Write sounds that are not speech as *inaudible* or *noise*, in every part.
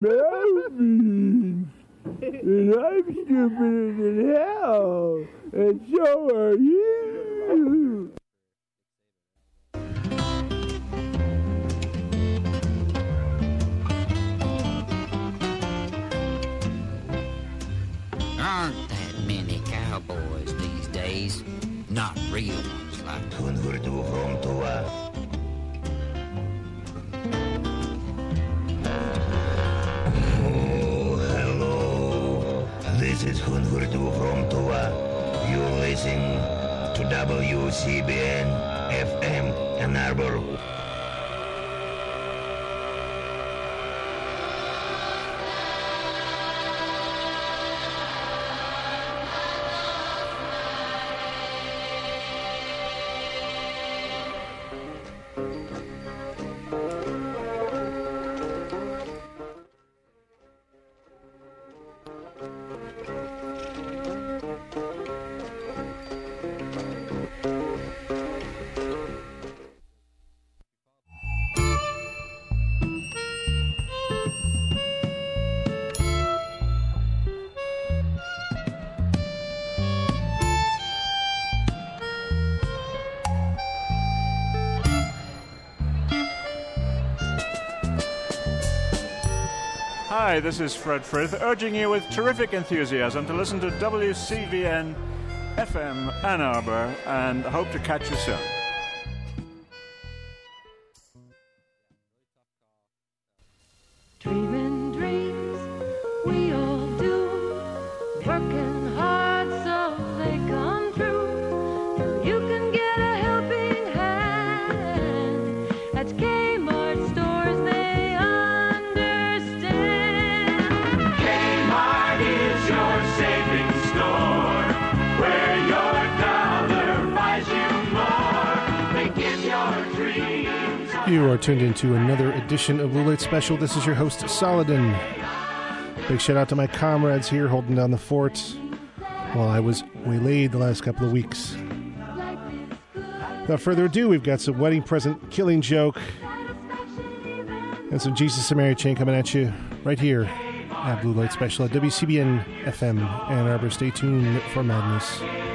and I'm stupider than hell, and so are you. Aren't that many cowboys these days? Not real ones like listening to WCBN FM Ann Arbor. Hi, this is Fred Frith, urging you with terrific enthusiasm to listen to WCBN FM Ann Arbor and hope to catch you soon. You are tuned into another edition of Blue Light Special. This is your host, Saladin. Big shout out to my comrades here holding down the fort while I was waylaid the last couple of weeks. Without further ado, we've got some wedding present killing joke and some Jesus and Mary chain coming at you right here at Blue Light Special at WCBN FM Ann Arbor. Stay tuned for madness.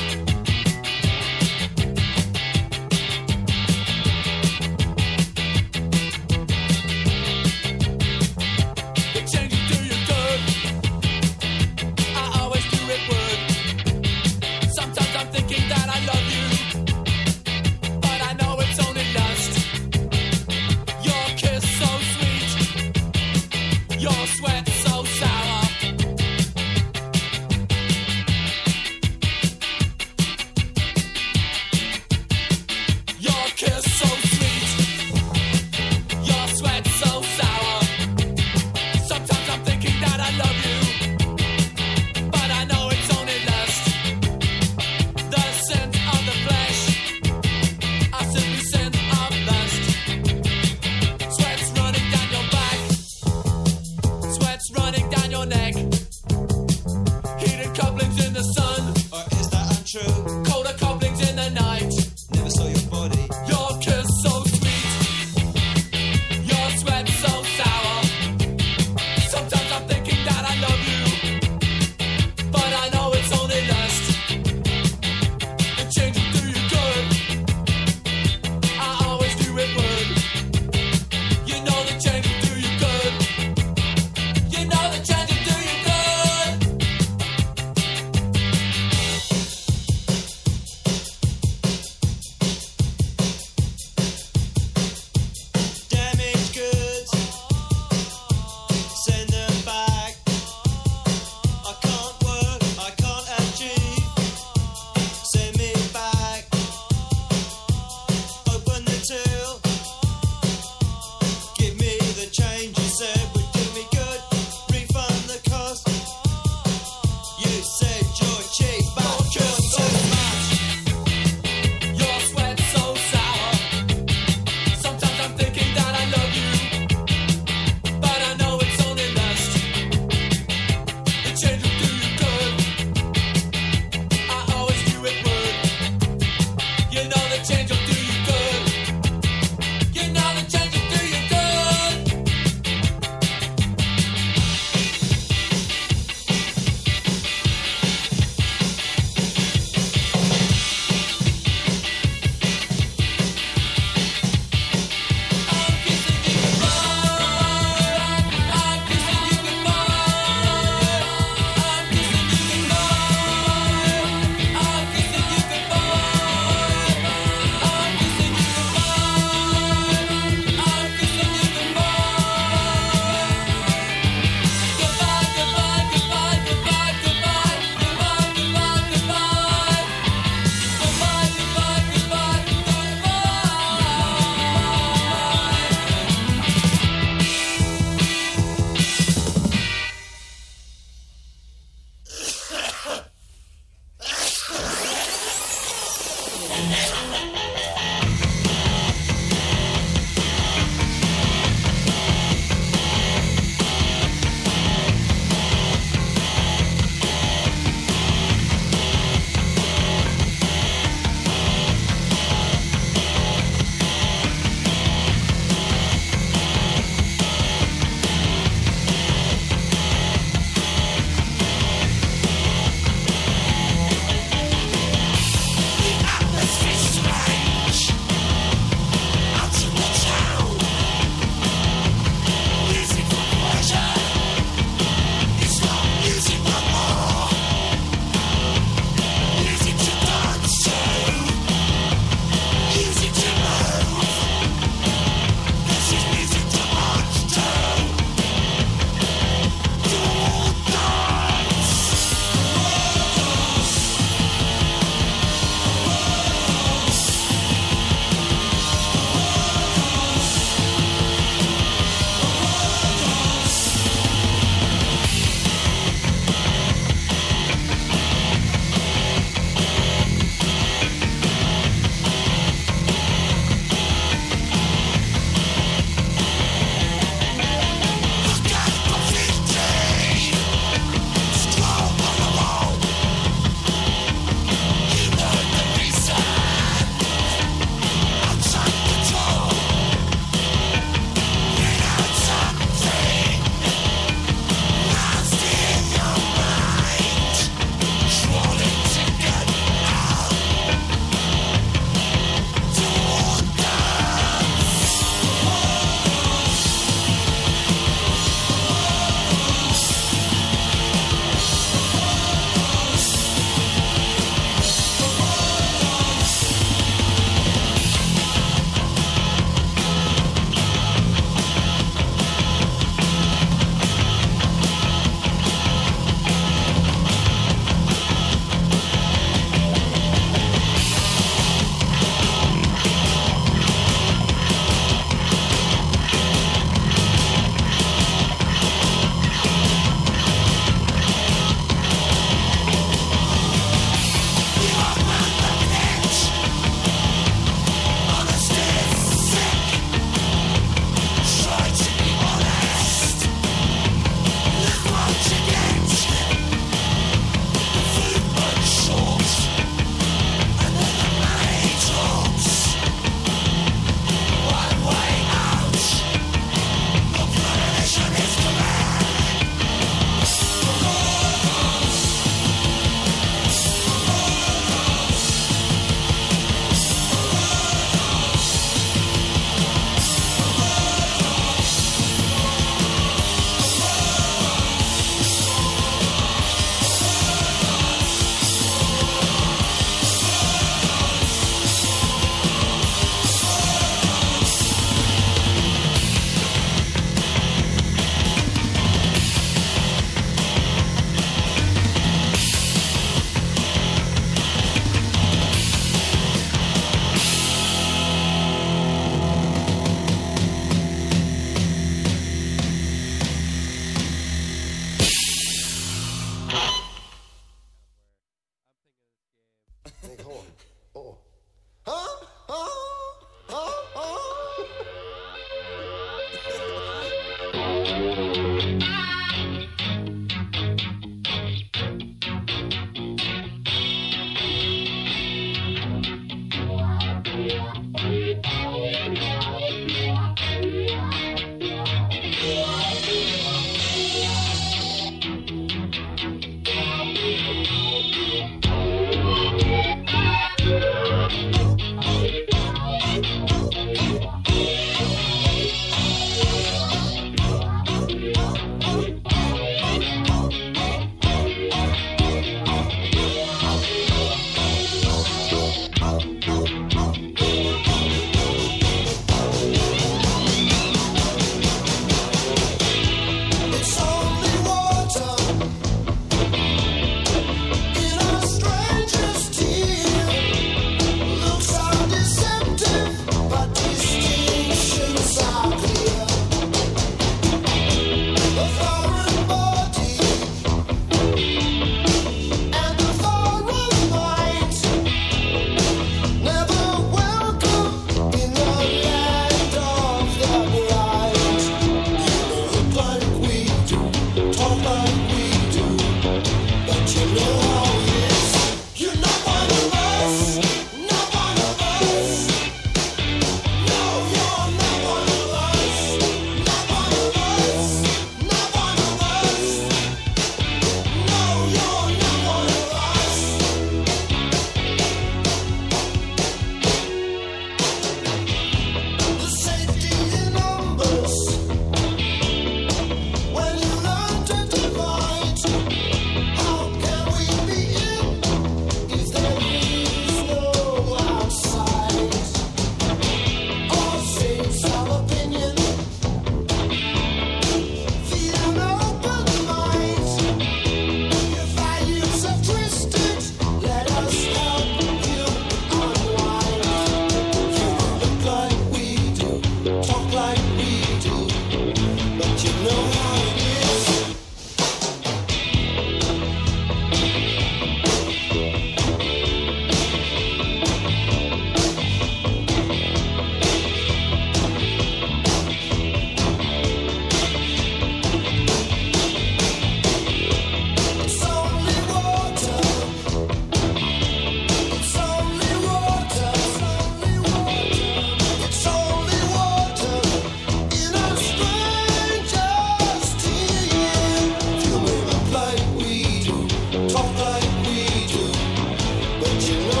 you.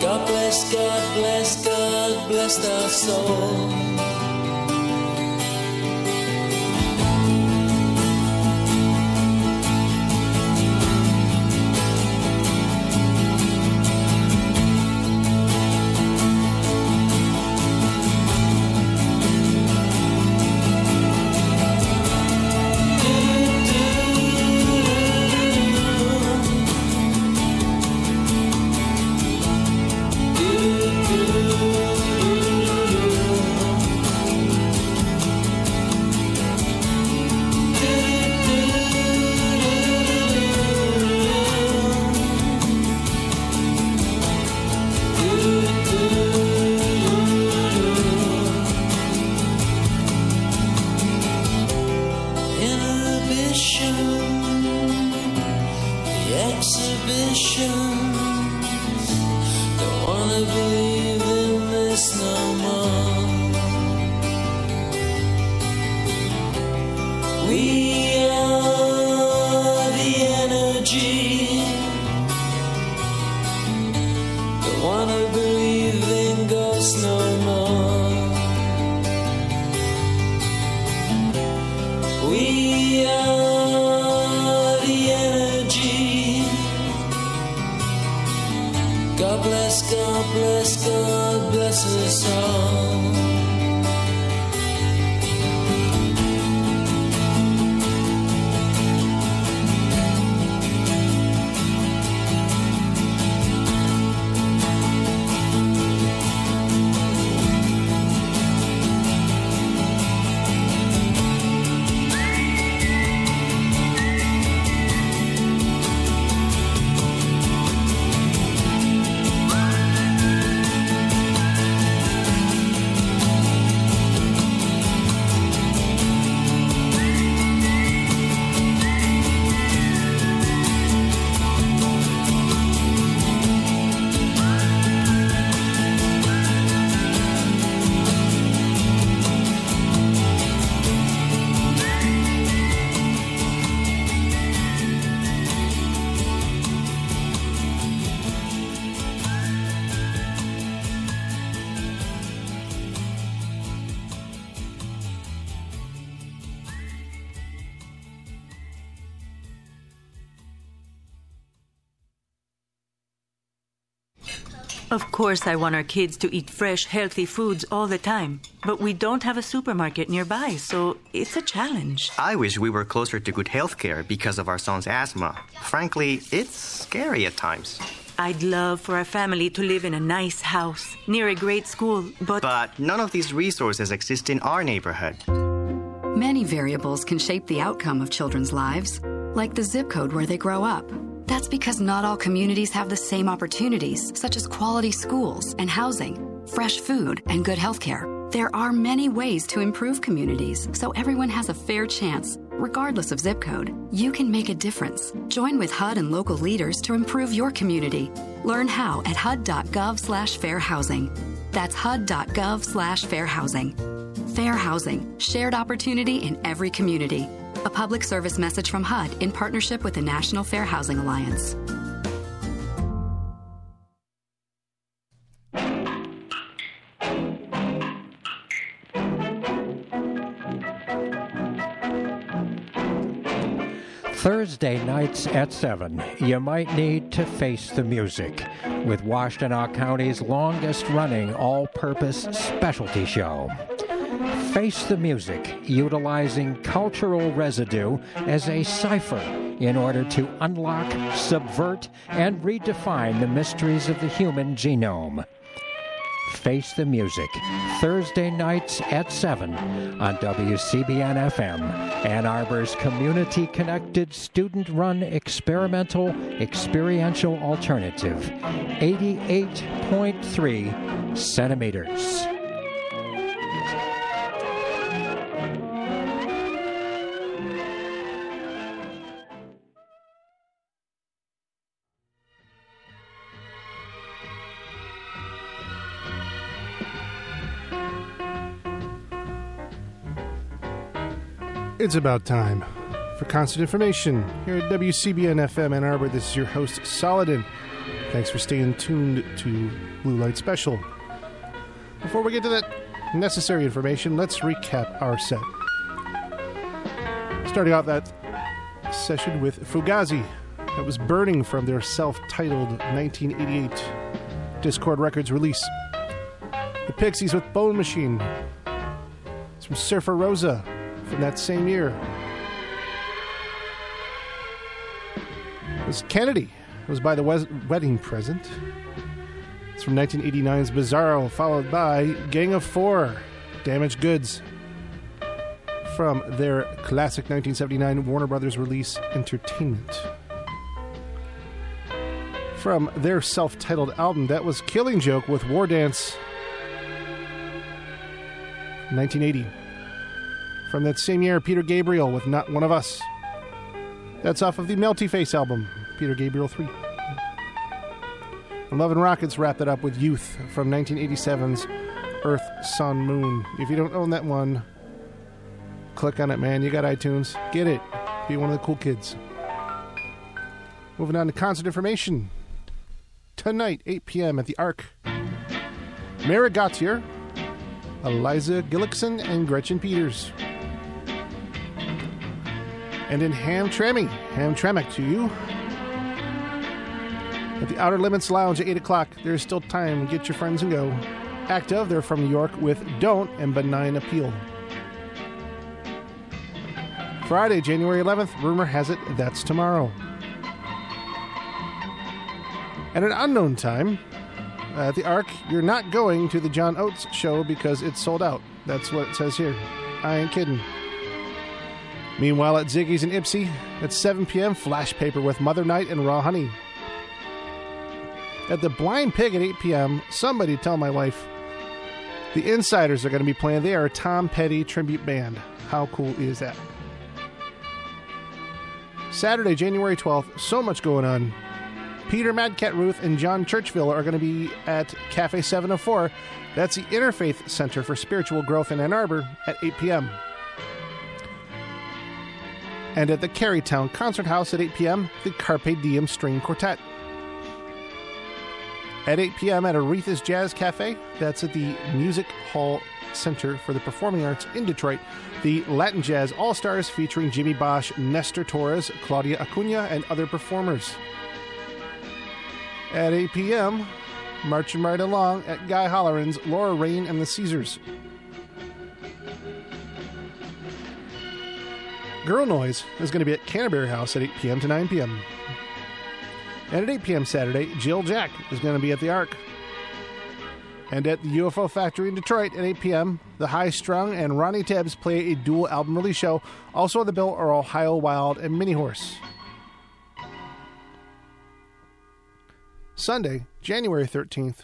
God bless, God bless, God bless us all. Bless course, I want our kids to eat fresh, healthy foods all the time, but we don't have a supermarket nearby, so it's a challenge. I wish we were closer to good health care because of our son's asthma. Frankly, it's scary at times. I'd love for our family to live in a nice house near a great school, but. But none of these resources exist in our neighborhood. Many variables can shape the outcome of children's lives, like the zip code where they grow up. That's because not all communities have the same opportunities, such as quality schools and housing, fresh food, and good health care. There are many ways to improve communities so everyone has a fair chance, regardless of zip code. You can make a difference. Join with HUD and local leaders to improve your community. Learn how at hud.gov slash fair housing. That's hud.gov slash fair housing. Fair housing, shared opportunity in every community. A public service message from HUD in partnership with the National Fair Housing Alliance. Thursday nights at 7, you might need to face the music with Washtenaw County's longest running all purpose specialty show. Face the Music, utilizing cultural residue as a cipher in order to unlock, subvert, and redefine the mysteries of the human genome. Face the Music, Thursday nights at 7 on WCBN FM, Ann Arbor's community connected, student run experimental experiential alternative, 88.3 centimeters. It's about time for constant information here at WCBN FM Ann Arbor. This is your host, Solidin. Thanks for staying tuned to Blue Light Special. Before we get to that necessary information, let's recap our set. Starting out that session with Fugazi, that was burning from their self titled 1988 Dischord Records release. The Pixies with Bone Machine. It's from Surfer Rosa from that same year. Was Kennedy. It was by the Wes- wedding present. It's from 1989's Bizarro, followed by Gang of Four, Damaged Goods. From their classic 1979 Warner Brothers release, Entertainment. From their self titled album, that was Killing Joke with War Dance. 1980. From that same year, Peter Gabriel with Not One of Us. That's off of the Melty Face album, Peter Gabriel 3. And Love and Rockets wrapped it up with Youth from 1987's Earth, Sun, Moon. If you don't own that one, click on it, man. You got iTunes. Get it. Be one of the cool kids. Moving on to concert information. Tonight, 8 p.m. at the Arc. Mara Gauthier, Eliza Gilkyson, and Gretchen Peters. And in Hamtramck, Hamtramck to you. At the Outer Limits Lounge at 8 o'clock, there's still time. Get your friends and go. Act of, they're from New York with Don't and Benign Appeal. Friday, January 11th, rumor has it that's tomorrow. At an unknown time, at the Arc, you're not going to the John Oates show because it's sold out. That's what it says here. I ain't kidding. Meanwhile, at Ziggy's in Ypsi, at 7 p.m., Flash Paper with Mother Night and Raw Honey. At the Blind Pig at 8 p.m., somebody tell my wife the Insiders are going to be playing. They are a Tom Petty tribute band. How cool is that? Saturday, January 12th, so much going on. Peter Madcat Ruth and John Churchville are going to be at Cafe 704. That's the Interfaith Center for Spiritual Growth in Ann Arbor at 8 p.m. And at the Kerrytown Concert House at 8 p.m., the Carpe Diem String Quartet. At 8 p.m. at Aretha's Jazz Cafe, that's at the Music Hall Center for the Performing Arts in Detroit, the Latin Jazz All Stars featuring Jimmy Bosch, Nestor Torres, Claudia Acuna, and other performers. At 8 p.m., marching right along at Guy Hollerin's Laura Rain and the Caesars. Girl Noise is going to be at Canterbury House at 8 p.m. to 9 p.m. And at 8 p.m. Saturday, Jill Jack is going to be at the Arc. And at the UFO Factory in Detroit at 8 p.m., the High Strung and Ronnie Tebbs play a dual album release show. Also on the bill are Ohio Wild and Mini Horse. Sunday, January 13th,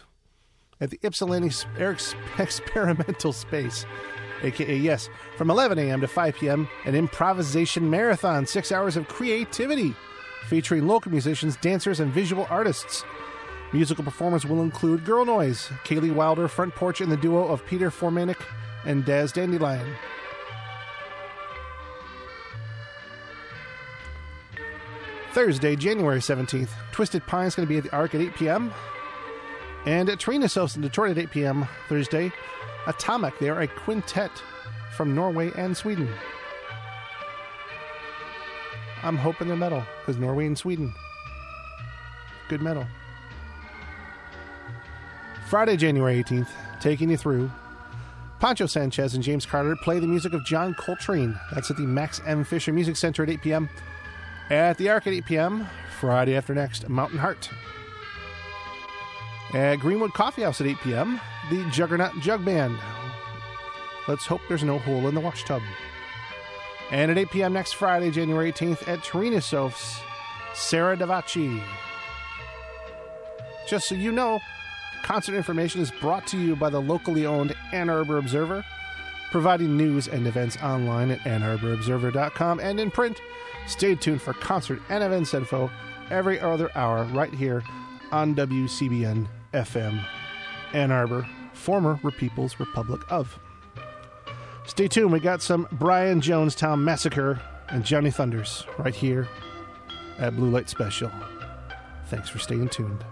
at the Ypsilanti Ex- Experimental Space, aka yes, from 11 a.m. to 5 p.m., an improvisation marathon, six hours of creativity, featuring local musicians, dancers, and visual artists. Musical performers will include Girl Noise, Kaylee Wilder, Front Porch, and the duo of Peter Formanek and Daz Dandelion. Thursday, January 17th, Twisted Pine is going to be at the Arc at 8 p.m. And at Trinosophes in Detroit at 8 p.m. Thursday, Atomic. They are a quintet from Norway and Sweden. I'm hoping they're metal because Norway and Sweden. Good metal. Friday, January 18th, taking you through. Poncho Sanchez and James Carter play the music of John Coltrane. That's at the Max M. Fisher Music Center at 8 p.m. At the Arc at 8 p.m. Friday after next, Mountain Heart. At Greenwood Coffee House at 8 p.m., the Juggernaut Jug Band. Let's hope there's no hole in the wash tub. And at 8 p.m. next Friday, January 18th, at Trinosophes, Sarah Davachi. Just so you know, concert information is brought to you by the locally owned Ann Arbor Observer, providing news and events online at annarborobserver.com and in print. Stay tuned for concert and events info every other hour right here on WCBN FM Ann Arbor, former People's Republic of. Stay tuned. We got some Brian Jonestown Massacre and Johnny Thunders right here at Blue Light Special. Thanks for staying tuned.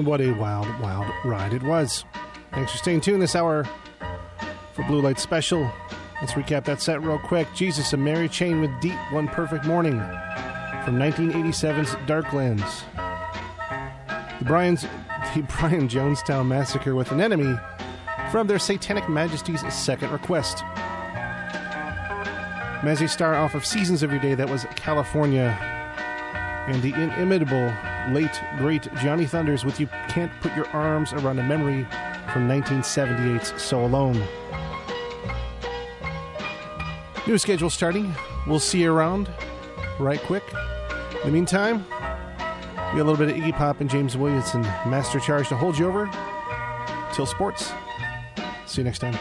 And what a wild, wild ride it was. Thanks for staying tuned this hour for Blue Light Special. Let's recap that set real quick. Jesus and Mary Chain with Deep One Perfect Morning from 1987's Darklands. The Brian's *laughs* the Brian Jonestown Massacre with Anemone from their Satanic Majesty's Second Request. Mazzy Star off of Seasons of Your Day, that was California. And the inimitable late, great Johnny Thunders with You Can't Put Your Arms Around a Memory from 1978's So Alone. New schedule starting. We'll see you around right quick. In the meantime, we got a little bit of Iggy Pop and James Williamson Master Charge to hold you over till sports. See you next time.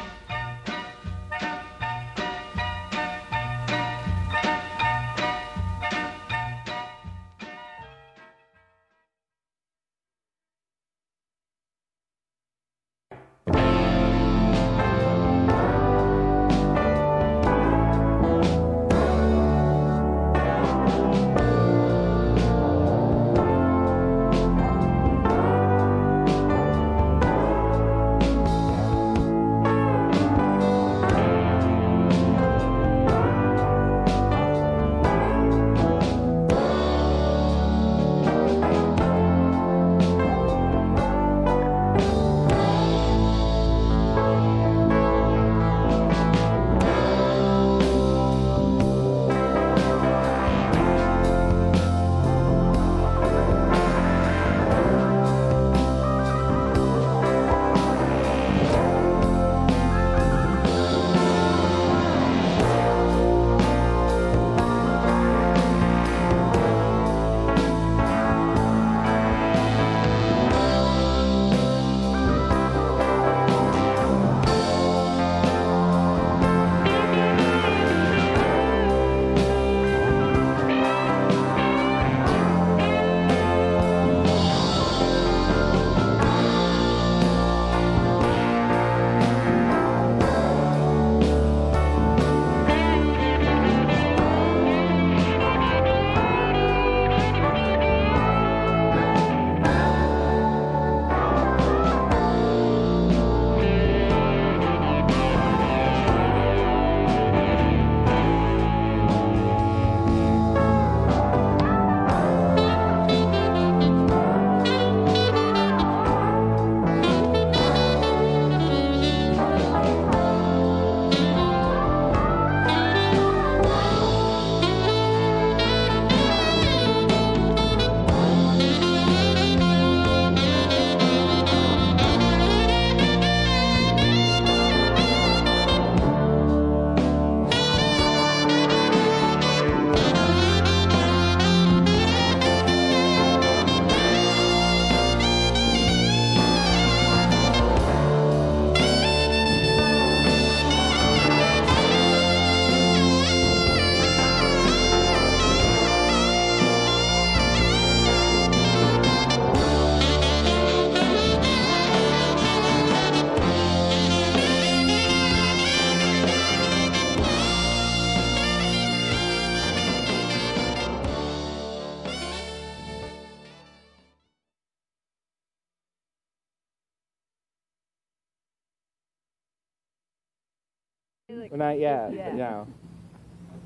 Not yet. Yeah. No.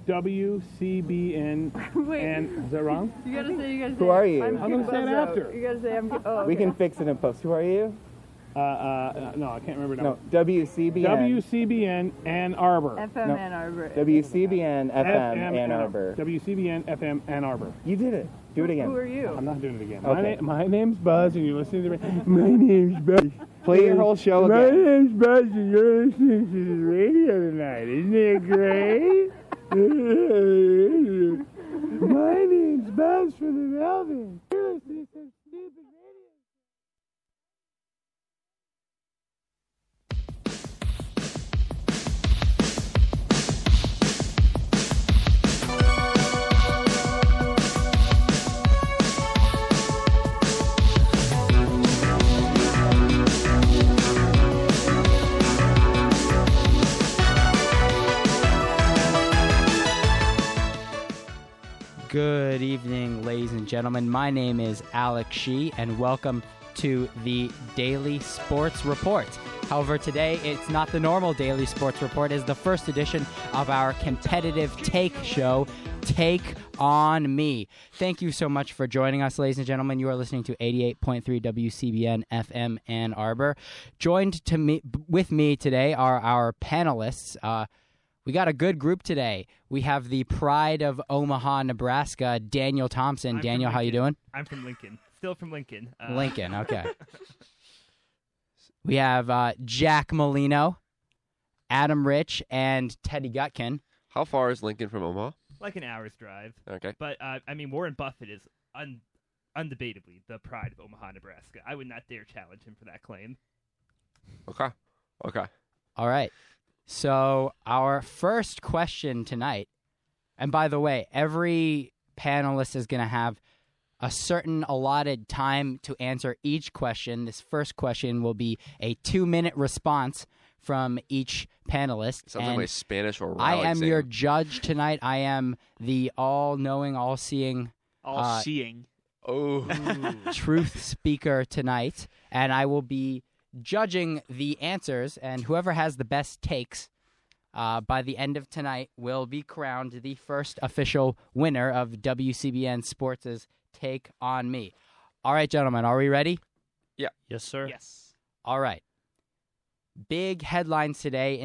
WCBN. *laughs* Wait. And is that wrong? You gotta say. You gotta say. Who are you? I'm, I'm gonna say it after. You gotta say. I'm. Oh, We can fix it in post. Who are you? Uh, uh, no, I can't remember now. No. WCBN. WCBN Ann Arbor. FM No. Ann Arbor. WCBN FM FM Ann Arbor. WCBN FM Ann Arbor. You did it. Do it again. Who are you? I'm not doing it again. Okay. My, na- my name's Buzz, and you're listening to the. ra- My name's Buzz. Play your whole show again. My again. name's Buzz, and you're listening to the radio tonight. Isn't it great? *laughs* My name's Buzz from the Melvin. You're listening to and gentlemen. My name is Alex Shee, and welcome to the Daily Sports Report. However, today it's not the normal Daily Sports Report, it's the first edition of our competitive take show, Take on Me. Thank you so much for joining us, ladies and gentlemen. You are listening to 88.3 WCBN FM Ann Arbor. Joined to me with me today are our panelists. Uh, we got a good group today. We have the pride of Omaha, Nebraska, Daniel Thompson. I'm Daniel, how you doing? I'm from Lincoln. Still from Lincoln. Uh, Lincoln, *laughs* okay. We have uh, Jack Molino, Adam Rich, and Teddy Gutkin. How far is Lincoln from Omaha? like an hour's drive. Okay. But uh, I mean, Warren Buffett is un- undebatably the pride of Omaha, Nebraska. I would not dare challenge him for that claim. Okay. Okay. All right. So, our first question tonight, and by the way, every panelist is going to have a certain allotted time to answer each question. This first question will be a two minute response from each panelist. Sounds like and my Spanish or I am exam. your judge tonight. I am the all knowing, all seeing, uh, All seeing. Oh. *laughs* truth speaker tonight, and I will be judging the answers, and whoever has the best takes uh, by the end of tonight will be crowned the first official winner of WCBN Sports' Take on Me. All right, gentlemen, are we ready? Yeah. Yes, sir. Yes. All right. Big headlines today